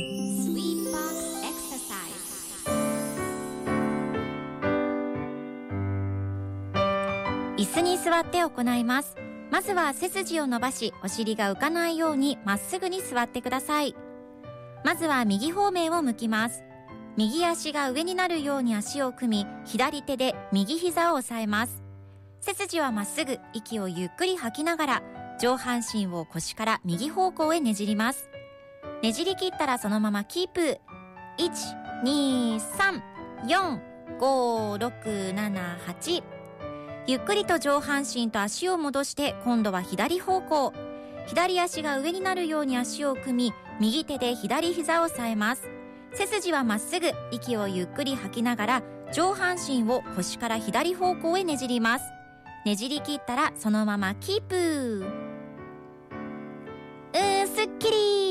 椅子に座って行います。まずは背筋を伸ばし、お尻が浮かないようにまっすぐに座ってください。まずは右方面を向きます。右足が上になるように足を組み、左手で右膝を押さえます。背筋はまっすぐ、息をゆっくり吐きながら、上半身を腰から右方向へねじります。ねじり切ったらそのままキープ。1、2、3、4、5、6、7、8。ゆっくりと上半身と足を戻して今度は左方向。左足が上になるように足を組み、右手で左膝を押さえます。背筋はまっすぐ、息をゆっくり吐きながら、上半身を腰から左方向へねじります。ねじり切ったらそのままキープ。うー、すっきり